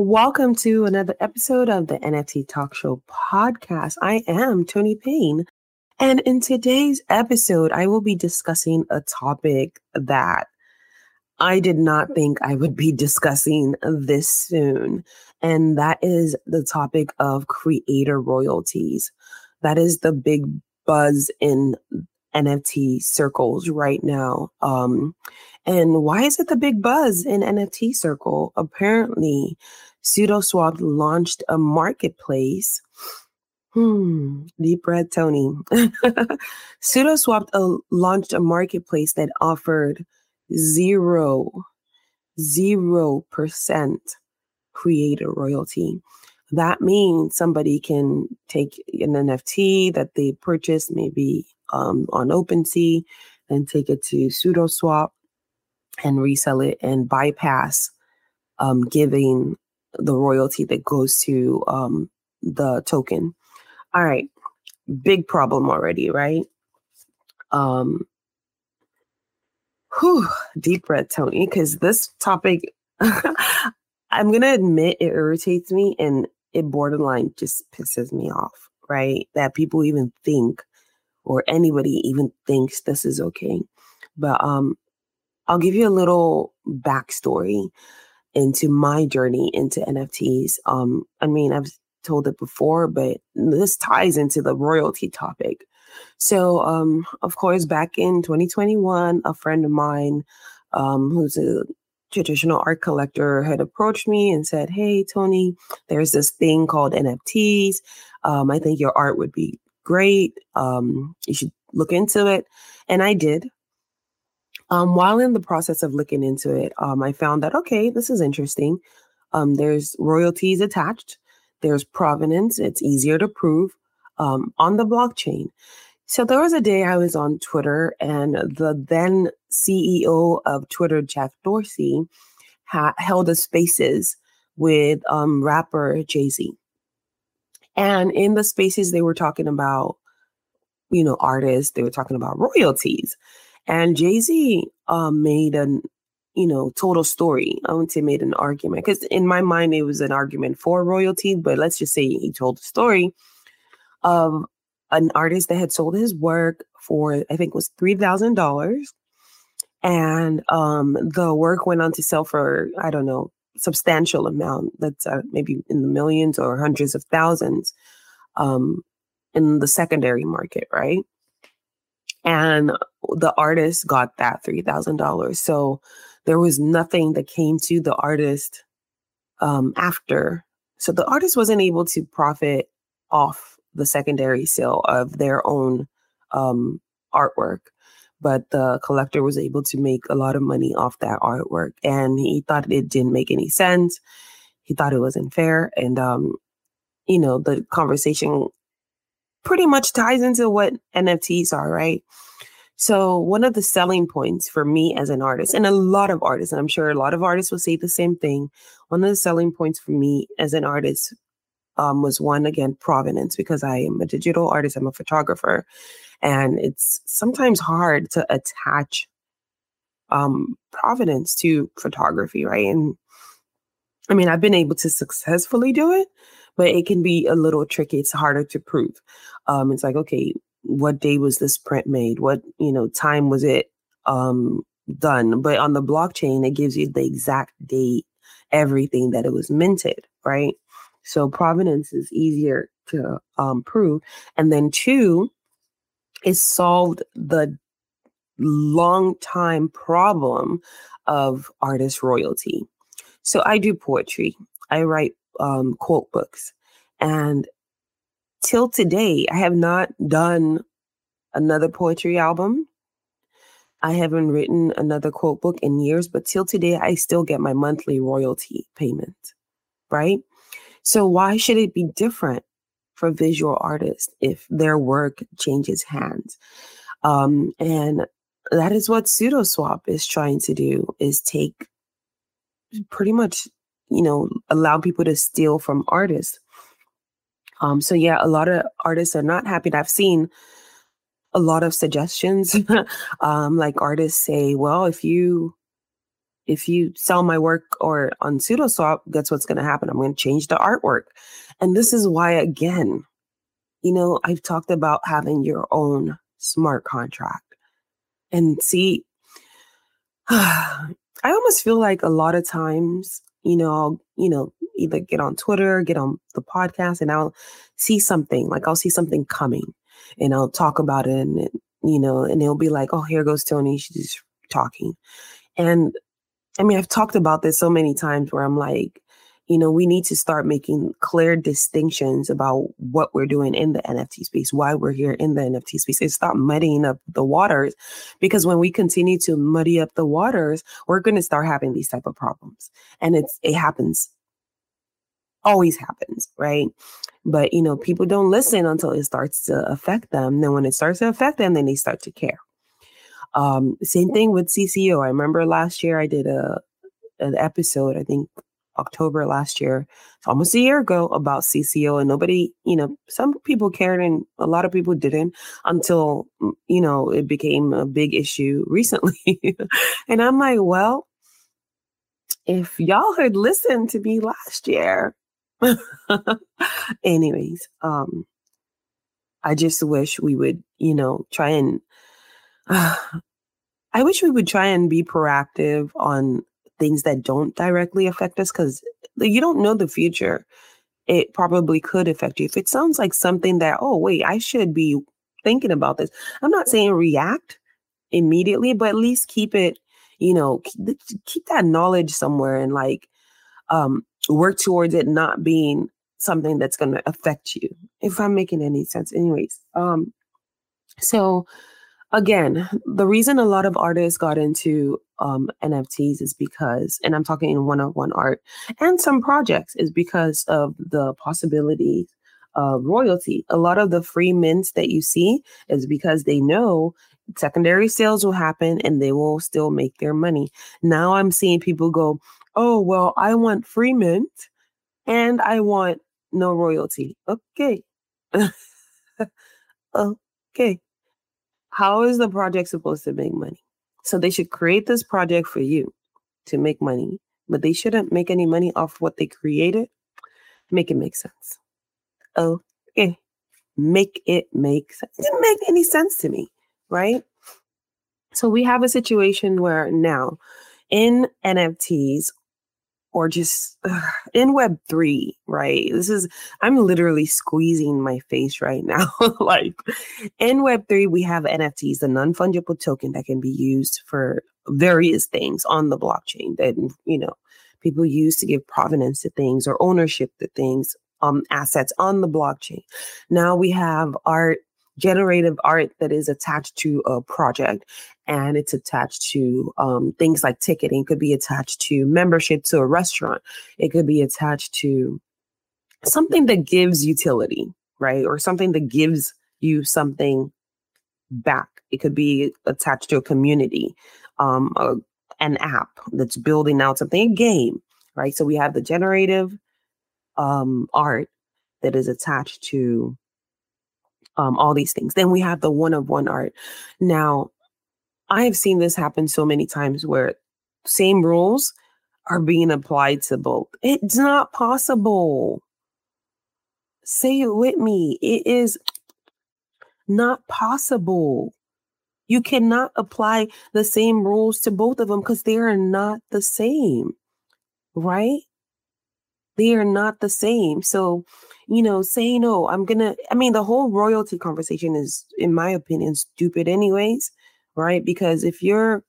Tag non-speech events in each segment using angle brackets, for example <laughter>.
Welcome to another episode of the NFT Talk Show podcast. I am Tony Payne. And in today's episode, I will be discussing a topic that I did not think I would be discussing this soon. And that is the topic of creator royalties. That is the big buzz in NFT circles right now. Um, and why is it the big buzz in NFT circle? Apparently, SudoSwap launched a marketplace. Hmm, deep breath, Tony. <laughs> SudoSwap uh, launched a marketplace that offered zero, zero percent creator royalty. That means somebody can take an NFT that they purchased, maybe um, on OpenSea, and take it to SudoSwap and resell it and bypass um, giving the royalty that goes to um, the token. All right, big problem already, right? Um, whew, deep breath, Tony, because this topic, <laughs> I'm gonna admit, it irritates me and it borderline just pisses me off, right? That people even think, or anybody even thinks this is okay. But um, I'll give you a little backstory into my journey into NFTs. Um, I mean, I've told it before, but this ties into the royalty topic. So, um, of course, back in 2021, a friend of mine um, who's a traditional art collector had approached me and said, Hey, Tony, there's this thing called NFTs. Um, I think your art would be great. Um, you should look into it. And I did. Um, while in the process of looking into it, um, I found that, okay, this is interesting. Um, there's royalties attached, there's provenance, it's easier to prove um, on the blockchain. So there was a day I was on Twitter, and the then CEO of Twitter, Jack Dorsey, ha- held a spaces with um, rapper Jay Z. And in the spaces, they were talking about, you know, artists, they were talking about royalties. And Jay Z um, made an, you know, total story. I wouldn't say made an argument because in my mind it was an argument for royalty, but let's just say he told a story of an artist that had sold his work for I think was three thousand dollars, and um, the work went on to sell for I don't know substantial amount that's uh, maybe in the millions or hundreds of thousands um, in the secondary market, right? And the artist got that $3,000. So there was nothing that came to the artist um, after. So the artist wasn't able to profit off the secondary sale of their own um, artwork, but the collector was able to make a lot of money off that artwork. And he thought it didn't make any sense. He thought it wasn't fair. And, um, you know, the conversation pretty much ties into what NFTs are, right? So, one of the selling points for me as an artist, and a lot of artists, and I'm sure a lot of artists will say the same thing, one of the selling points for me as an artist um, was one, again, provenance, because I am a digital artist, I'm a photographer, and it's sometimes hard to attach um, provenance to photography, right? And I mean, I've been able to successfully do it, but it can be a little tricky. It's harder to prove. Um, it's like, okay, what day was this print made? What, you know, time was it um, done? But on the blockchain, it gives you the exact date, everything that it was minted, right? So provenance is easier to um, prove. And then two, it solved the long time problem of artist royalty. So I do poetry. I write um, quote books. And till today, I have not done another poetry album. I haven't written another quote book in years, but till today, I still get my monthly royalty payment, right? So why should it be different for visual artists if their work changes hands. Um, and that is what SudoSwap is trying to do is take pretty much, you know, allow people to steal from artists. Um, so yeah, a lot of artists are not happy. I've seen a lot of suggestions. <laughs> um, like artists say, well, if you if you sell my work or on SudoSwap, that's what's going to happen. I'm going to change the artwork. And this is why, again, you know, I've talked about having your own smart contract. And see, <sighs> I almost feel like a lot of times, you know, I'll, you know, either get on Twitter, get on the podcast, and I'll see something, like I'll see something coming and I'll talk about it and, you know, and it'll be like, oh, here goes Tony. She's talking. And I mean, I've talked about this so many times where I'm like, you know, we need to start making clear distinctions about what we're doing in the NFT space, why we're here in the NFT space, and stop muddying up the waters. Because when we continue to muddy up the waters, we're going to start having these type of problems, and it's it happens, always happens, right? But you know, people don't listen until it starts to affect them. Then when it starts to affect them, then they start to care. Um, same thing with CCO. I remember last year I did a an episode, I think October last year, almost a year ago, about CCO, and nobody, you know, some people cared and a lot of people didn't until, mm, you know, it became a big issue <laughs> recently. and I'm like, well, if y'all had listened to me last year, <laughs> anyways, um, I just wish we would, you know, try and. Uh, <sighs> I wish we would try and be proactive on things that don't directly affect us because you don't know the future. It probably could affect you. If it sounds like something that, oh, wait, I should be thinking about this. I'm not saying react immediately, but at least keep it, you know, keep that knowledge somewhere and like um, work towards it not being something that's going to affect you. If I'm making any sense, anyways. Um, so again, the reason a lot of artists got into um, NFTs is because, and I'm talking in one on one art and some projects, is because of the possibilities of royalty. A lot of the free mints that you see is because they know secondary sales will happen and they will still make their money. Now I'm seeing people go, oh, well, I want free mint and I want no royalty. Okay. <laughs> okay how is the project supposed to make money? So they should create this project for you to make money, but they shouldn't make any money off what they created. Make it make sense. Okay. Make it make sense. It didn't make any sense to me, right? So we have a situation where now in NFTs, or just uh, in web 3 right? This is i'm literally squeezing my face right now <laughs> like in web 3 we have nfts the non-fungible token that can be used for various things on the blockchain that you know people use to give provenance to things or ownership to things um assets on the blockchain. Now we have art generative art that is attached to a project and it's attached to um, things like ticketing, could be attached to membership to a restaurant, it could be attached to something that gives utility, right? Or something that gives you something back. It could be attached to a community, um, a, an app that's building out something, a game, right? So we have the generative um, art that is attached to um, all these things. Then we have the one of one art. Now, I have seen this happen so many times where same rules are being applied to both. It's not possible. Say it with me. It is not possible. You cannot apply the same rules to both of them because they are not the same, right? They are not the same. So, you know, saying, oh, I'm going to, I mean, the whole royalty conversation is, in my opinion, stupid, anyways, right? Because if you're,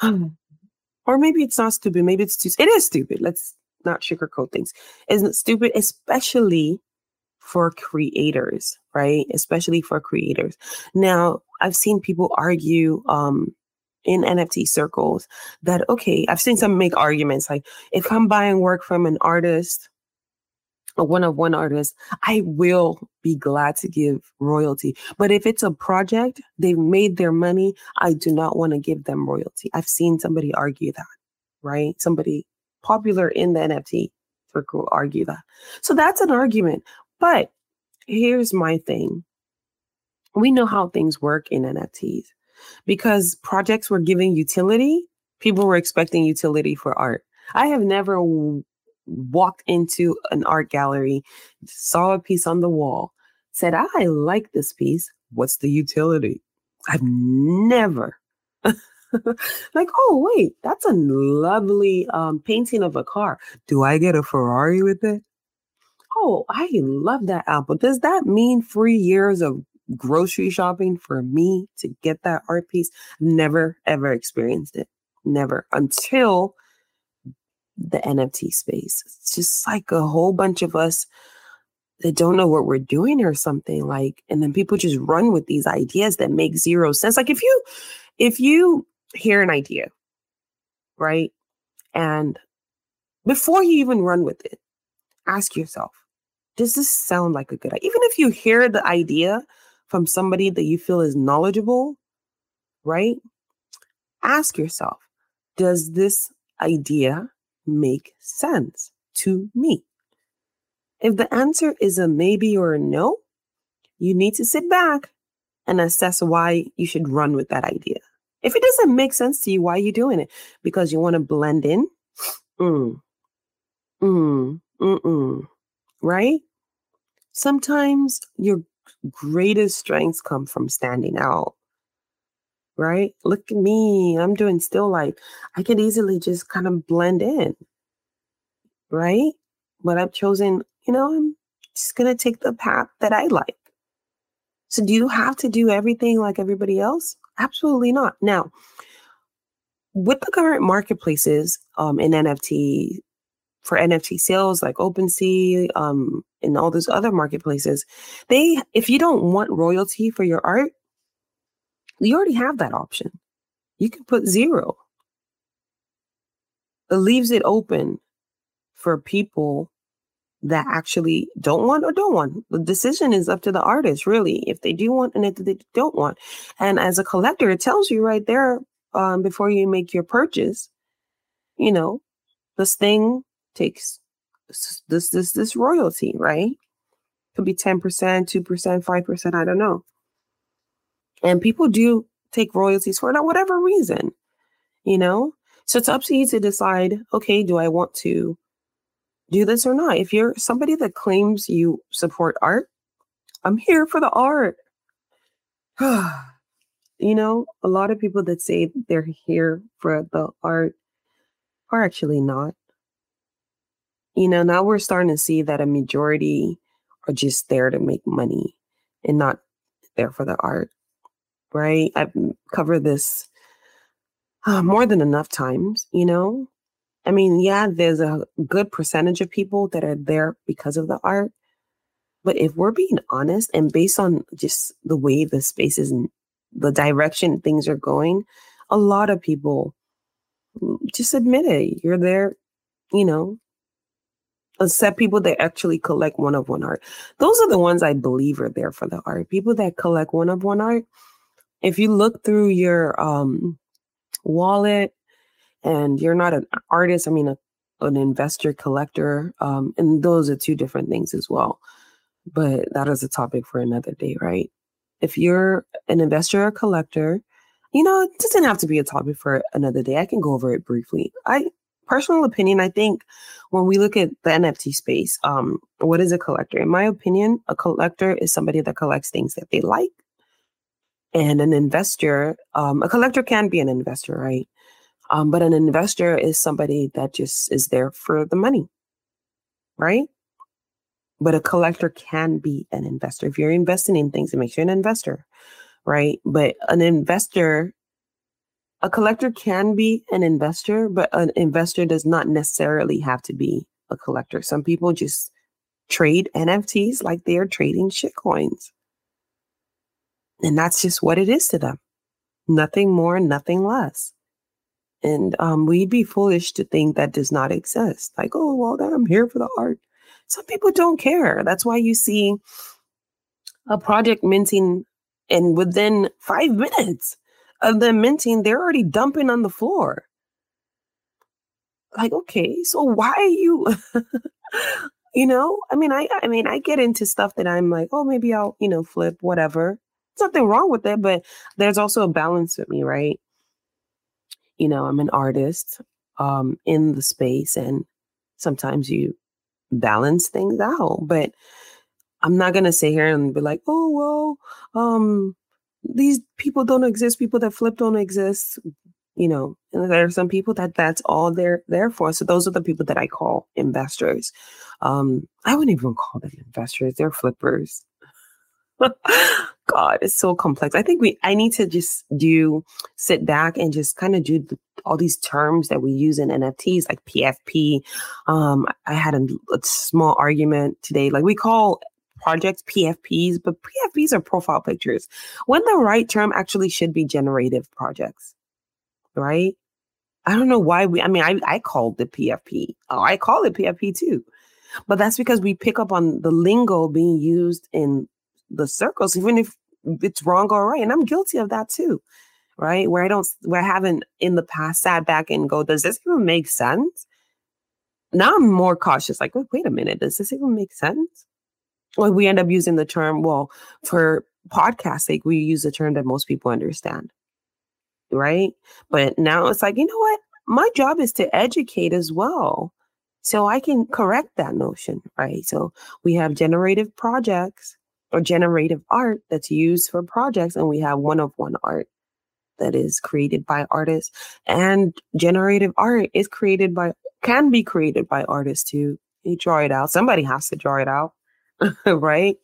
<sighs> or maybe it's not stupid, maybe it's too, it is stupid. Let's not sugarcoat things. Isn't stupid, especially for creators, right? Especially for creators. Now, I've seen people argue, um, in NFT circles that, okay, I've seen some make arguments like if I'm buying work from an artist, a one of one artist, I will be glad to give royalty. But if it's a project, they've made their money, I do not want to give them royalty. I've seen somebody argue that, right? Somebody popular in the NFT circle argue that. So that's an argument. But here's my thing we know how things work in NFTs because projects were giving utility, people were expecting utility for art. I have never walked into an art gallery, saw a piece on the wall, said, I like this piece. What's the utility? I've never. <laughs> like, oh, wait, that's a lovely um, painting of a car. Do I get a Ferrari with it? Oh, I love that apple. Does that mean three years of grocery shopping for me to get that art piece? Never, ever experienced it. Never until the NFT space. It's just like a whole bunch of us that don't know what we're doing or something like and then people just run with these ideas that make zero sense. Like if you if you hear an idea, right? And before you even run with it, ask yourself, does this sound like a good idea? Even if you hear the idea from somebody that you feel is knowledgeable, right? Ask yourself, does this idea make sense to me? If the answer is a maybe or a no, you need to sit back and assess why you should run with that idea. If it doesn't make sense to you, why are you doing it? Because you want to blend in? Mm. Mm. Mm-mm. Right? Sometimes your greatest strengths come from standing out right? Look at me. I'm doing still life. I could easily just kind of blend in, right? But I've chosen, you know, I'm just going to take the path that I like. So, do you have to do everything like everybody else? Absolutely not. Now, with the current marketplaces um, in NFT, for NFT sales like OpenSea um, and all those other marketplaces, they if you don't want royalty for your art, you already have that option. You can put zero. It leaves it open for people that actually don't want or don't want. The decision is up to the artist, really, if they do want and if they don't want. And as a collector, it tells you right there um, before you make your purchase, you know, this thing takes this this this royalty, right? Could be 10%, 2%, 5%, I don't know. And people do take royalties for whatever reason, you know? So it's up to you to decide, okay, do I want to do this or not? If you're somebody that claims you support art, I'm here for the art. <sighs> you know, a lot of people that say they're here for the art are actually not. You know, now we're starting to see that a majority are just there to make money and not there for the art right? I've covered this uh, more than enough times, you know? I mean, yeah, there's a good percentage of people that are there because of the art. But if we're being honest and based on just the way the space is the direction things are going, a lot of people mm, just admit it. You're there, you know, except people that actually collect one of one art. Those are the ones I believe are there for the art. People that collect one of one art, if you look through your um, wallet and you're not an artist, I mean, a, an investor collector, um, and those are two different things as well. But that is a topic for another day, right? If you're an investor or collector, you know, it doesn't have to be a topic for another day. I can go over it briefly. I personal opinion, I think when we look at the NFT space, um, what is a collector? In my opinion, a collector is somebody that collects things that they like and an investor, um, a collector can be an investor, right? Um, but an investor is somebody that just is there for the money, right? But a collector can be an investor. If you're investing in things, it makes you an investor, right? But an investor, a collector can be an investor, but an investor does not necessarily have to be a collector. Some people just trade NFTs like they are trading shit coins. And that's just what it is to them. Nothing more, nothing less. And um, we'd be foolish to think that does not exist. Like, oh, well, I'm here for the art. Some people don't care. That's why you see a project minting and within five minutes of them minting, they're already dumping on the floor. Like, okay, so why are you <laughs> you know? I mean, I I mean, I get into stuff that I'm like, oh, maybe I'll, you know, flip, whatever. Nothing wrong with it, but there's also a balance with me, right? You know, I'm an artist um in the space and sometimes you balance things out. But I'm not gonna sit here and be like, oh well, um, these people don't exist. People that flip don't exist. You know, and there are some people that that's all they're there for. So those are the people that I call investors. Um, I wouldn't even call them investors. They're flippers. <laughs> God, it's so complex. I think we I need to just do sit back and just kind of do the, all these terms that we use in NFTs like PFP. Um, I had a, a small argument today. Like we call projects PFPs, but PFPs are profile pictures. When the right term actually should be generative projects, right? I don't know why we. I mean, I I called the PFP. Oh, I call it PFP too, but that's because we pick up on the lingo being used in the circles, even if it's wrong or right. And I'm guilty of that too, right? Where I don't, where I haven't in the past sat back and go, does this even make sense? Now I'm more cautious, like, wait, wait a minute, does this even make sense? Well, we end up using the term, well, for podcast sake, we use the term that most people understand, right? But now it's like, you know what? My job is to educate as well. So I can correct that notion, right? So we have generative projects or generative art that's used for projects, and we have one of one art that is created by artists. And generative art is created by can be created by artists too. You draw it out. Somebody has to draw it out, <laughs> right?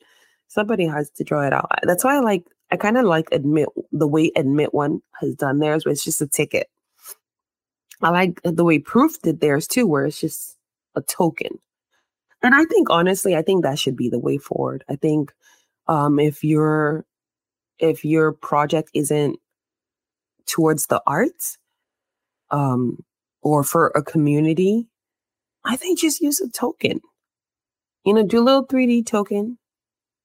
Somebody has to draw it out. That's why I like I kind of like admit the way admit one has done theirs, where it's just a ticket. I like the way proof did theirs too, where it's just a token. And I think honestly, I think that should be the way forward. I think um, if your if your project isn't towards the arts um, or for a community, I think just use a token. You know, do a little 3D token.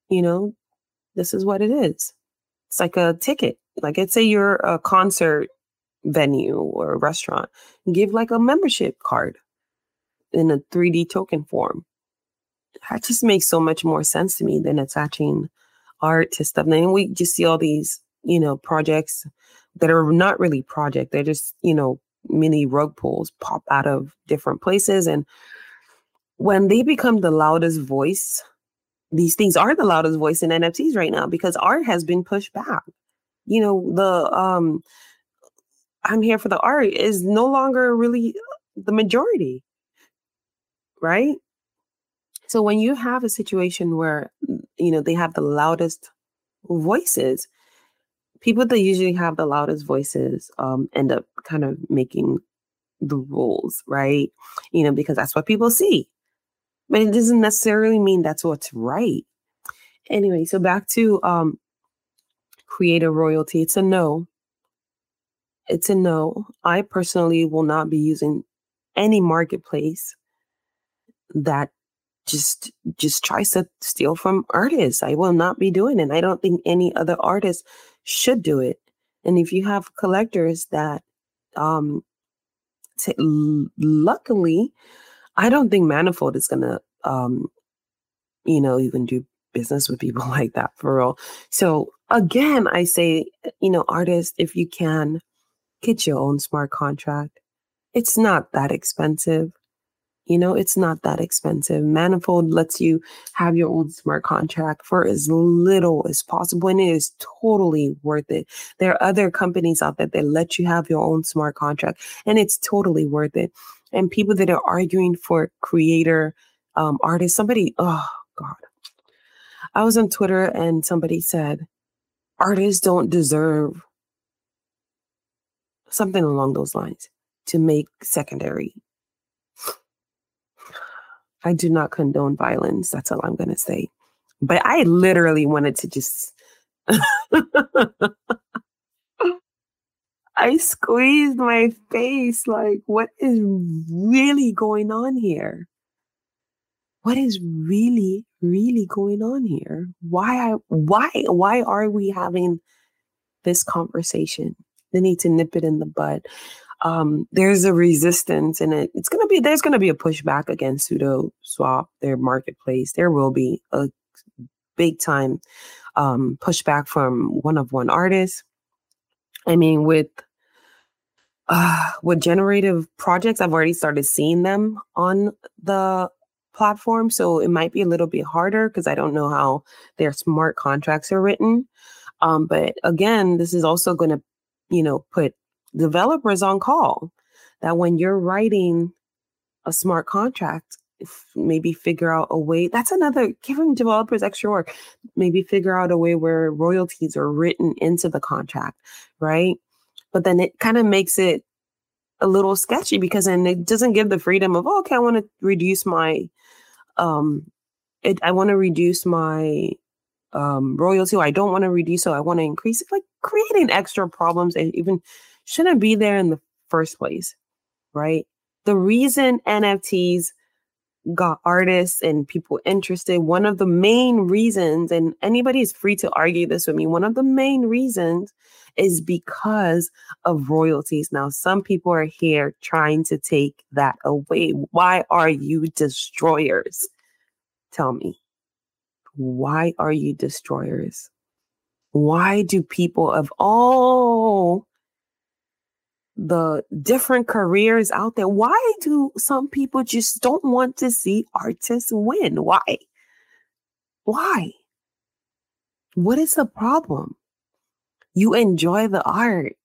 You know, this is what it is. It's like a ticket. Like, let's say you're a concert venue or a restaurant, give like a membership card in a 3D token form that just makes so much more sense to me than attaching art to stuff. And then we just see all these, you know, projects that are not really project. They're just, you know, mini rug pulls pop out of different places. And when they become the loudest voice, these things are the loudest voice in NFTs right now because art has been pushed back. You know, the um I'm here for the art is no longer really the majority. Right? So when you have a situation where you know they have the loudest voices, people that usually have the loudest voices um, end up kind of making the rules, right? You know, because that's what people see. But it doesn't necessarily mean that's what's right. Anyway, so back to um creator royalty. It's a no. It's a no. I personally will not be using any marketplace that just just tries to steal from artists. I will not be doing it. I don't think any other artist should do it. And if you have collectors that um t- luckily I don't think Manifold is to um you know even do business with people <laughs> like that for real. So again, I say, you know, artists if you can get your own smart contract. It's not that expensive. You know, it's not that expensive. Manifold lets you have your own smart contract for as little as possible, and it is totally worth it. There are other companies out there that let you have your own smart contract, and it's totally worth it. And people that are arguing for creator um, artists, somebody, oh God, I was on Twitter and somebody said, artists don't deserve something along those lines to make secondary I do not condone violence. That's all I'm going to say. But I literally wanted to just. <laughs> I squeezed my face like, what is really going on here? what is really, really going on here? Why I why why are we having this conversation? They need to nip it in the bud. Um, there's a resistance and it, it's gonna be there's gonna be a pushback against pseudo swap, their marketplace. There will be a big time um, pushback from one of one artists. I mean, with uh, with generative projects, I've already started seeing them on the platform. So it might be a little bit harder because I don't know how their smart contracts are written. Um, but again, this is also going to, you know, put developers on call that when you're writing a smart contract, maybe figure out a way that's another giving developers extra work. Maybe figure out a way where royalties are written into the contract right? But then it kind of makes it a little sketchy because then it doesn't give the freedom of oh, okay i want to reduce my um it, i want to reduce my um royalty or i don't want to reduce so i want to increase it like creating extra problems and even shouldn't be there in the first place right the reason nfts got artists and people interested one of the main reasons and anybody is free to argue this with me one of the main reasons is because of royalties. Now, some people are here trying to take that away. Why are you destroyers? Tell me. Why are you destroyers? Why do people of all the different careers out there, why do some people just don't want to see artists win? Why? Why? What is the problem? you enjoy the art,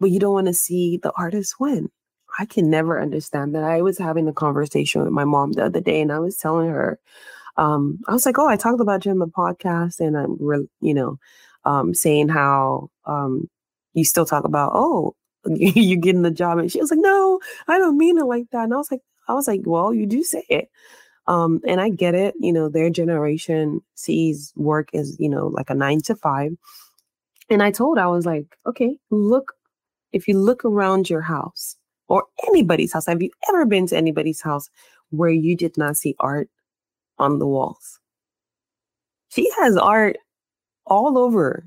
but you don't want to see the artist win. I can never understand that. I was having a conversation with my mom the other day, and I was telling her, um, I was like, "Oh, I talked about you in the podcast, and I'm, re- you know, um, saying how um, you still talk about, oh, <laughs> you getting the job," and she was like, "No, I don't mean it like that." And I was like, "I was like, well, you do say it." Um, and I get it. You know, their generation sees work as you know like a nine to five and I told, I was like, okay, look, if you look around your house or anybody's house, have you ever been to anybody's house where you did not see art on the walls? She has art all over.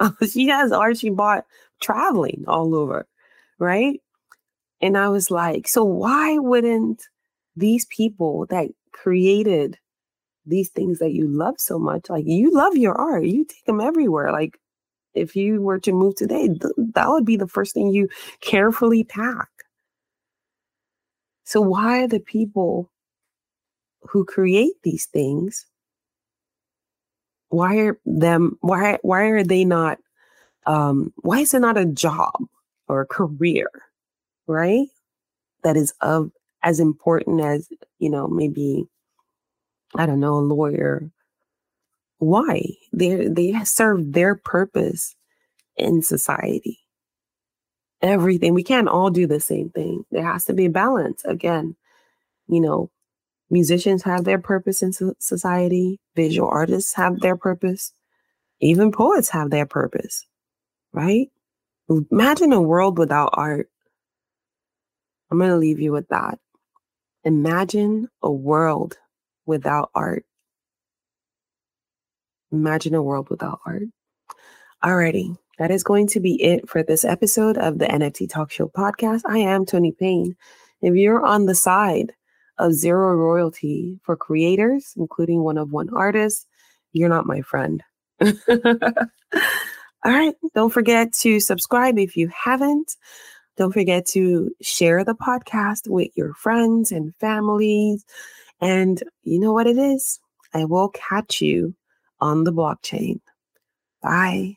<laughs> she has art she bought traveling all over, right? And I was like, so why wouldn't these people that created these things that you love so much, like you love your art, you take them everywhere. Like if you were to move today, th- that would be the first thing you carefully pack. So, why are the people who create these things? Why are them? Why why are they not? Um, why is it not a job or career, right? That is of as important as you know maybe I don't know a lawyer. Why? They they serve their purpose in society. Everything we can't all do the same thing. There has to be a balance. Again you know musicians have their purpose in society. Visual artists have their purpose. Even poets have their purpose right imagine a world without art i'm going to leave you with that imagine a world without art Imagine a world without art. Alrighty, that is going to be it for this episode of the NFT Talk Show podcast. I am Tony Payne. If you're on the side of zero royalty for creators, including one of one artists, you're not my friend. <laughs> All right, don't forget to subscribe if you haven't. Don't forget to share the podcast with your friends and families. And you know what it is? I will catch you on the blockchain. Bye.